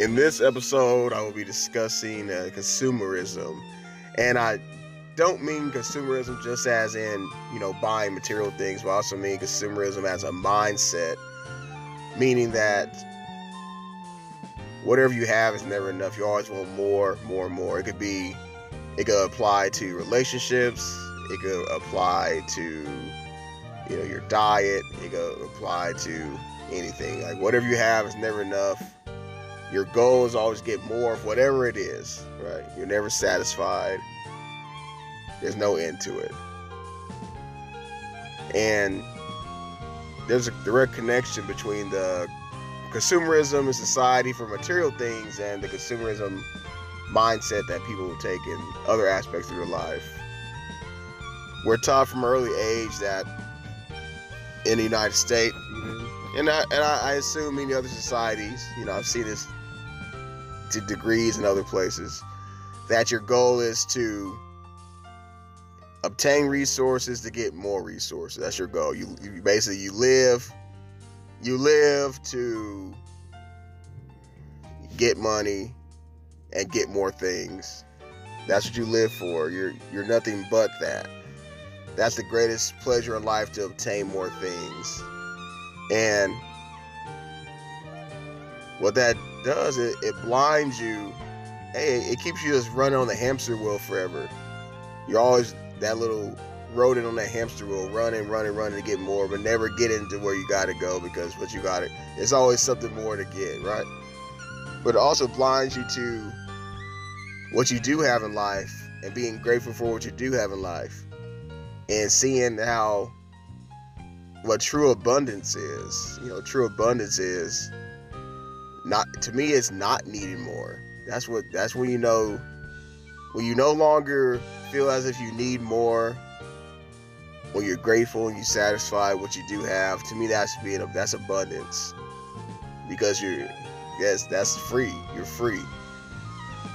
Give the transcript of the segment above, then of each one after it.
In this episode, I will be discussing uh, consumerism. And I don't mean consumerism just as in, you know, buying material things, but I also mean consumerism as a mindset, meaning that whatever you have is never enough. You always want more, more, more. It could be, it could apply to relationships, it could apply to, you know, your diet, it could apply to anything. Like whatever you have is never enough your goal is always get more of whatever it is, right? You're never satisfied. There's no end to it. And there's a direct connection between the consumerism in society for material things and the consumerism mindset that people take in other aspects of their life. We're taught from early age that in the United States, mm-hmm. and I, and I, assume many other societies, you know, I've seen this to degrees in other places, that your goal is to obtain resources to get more resources. That's your goal. You, you basically you live you live to get money and get more things. That's what you live for. You're you're nothing but that. That's the greatest pleasure in life to obtain more things. And what that does, it, it blinds you. Hey, it keeps you just running on the hamster wheel forever. You're always that little rodent on that hamster wheel, running, running, running to get more, but never get into where you got to go because what you got it. There's always something more to get, right? But it also blinds you to what you do have in life and being grateful for what you do have in life and seeing how what true abundance is. You know, true abundance is not to me it's not needing more. That's what that's when you know when you no longer feel as if you need more when you're grateful and you satisfy what you do have to me that's being that's abundance. Because you're yes that's free. You're free.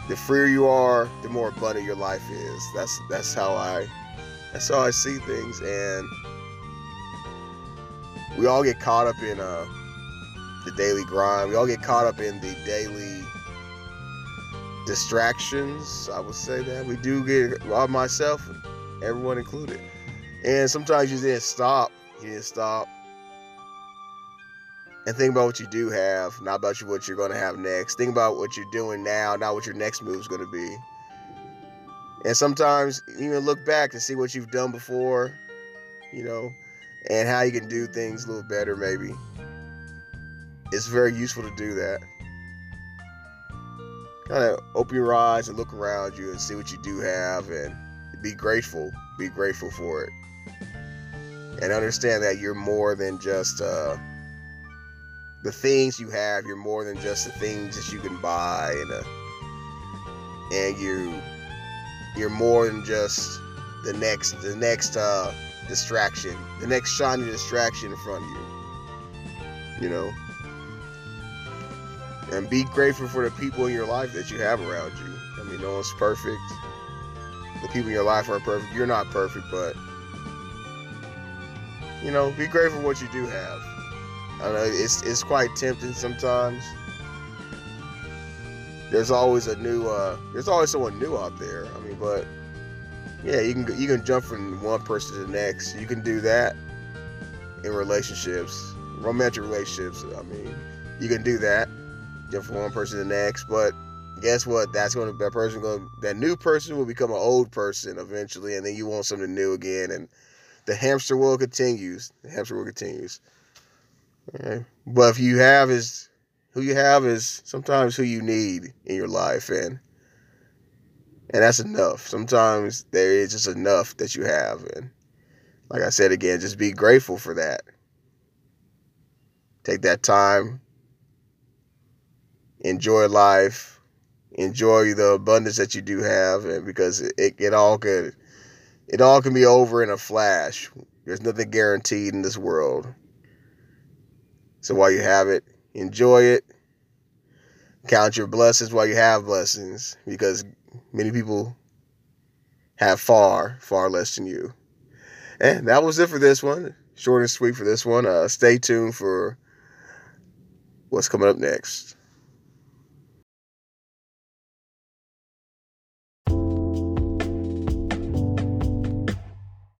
The freer you are the more abundant your life is. That's that's how i that's how i see things. And we all get caught up in uh the daily grind. We all get caught up in the daily distractions. I would say that we do get well, myself, everyone included. And sometimes you just stop. You just stop and think about what you do have, not about what you're going to have next. Think about what you're doing now, not what your next move is going to be. And sometimes even look back to see what you've done before, you know, and how you can do things a little better, maybe it's very useful to do that. Kind of open your eyes and look around you and see what you do have and be grateful. Be grateful for it. And understand that you're more than just uh, the things you have. You're more than just the things that you can buy and uh, and you you're more than just the next the next uh, distraction, the next shiny distraction in front of you. You know and be grateful for the people in your life that you have around you. I mean, no one's perfect. The people in your life aren't perfect. You're not perfect, but you know, be grateful for what you do have. I know it's it's quite tempting sometimes. There's always a new uh there's always someone new out there. I mean, but yeah, you can you can jump from one person to the next. You can do that in relationships, romantic relationships. I mean, you can do that jump from one person to the next. But guess what? That's going to that person going that new person will become an old person eventually, and then you want something new again, and the hamster wheel continues. The hamster wheel continues. Okay. But if you have is who you have is sometimes who you need in your life, and and that's enough. Sometimes there is just enough that you have, and like I said again, just be grateful for that. Take that time enjoy life, enjoy the abundance that you do have, and because it, it all could, it all can be over in a flash. There's nothing guaranteed in this world. So while you have it, enjoy it. Count your blessings while you have blessings, because many people have far, far less than you. And that was it for this one. Short and sweet for this one. Uh, stay tuned for what's coming up next.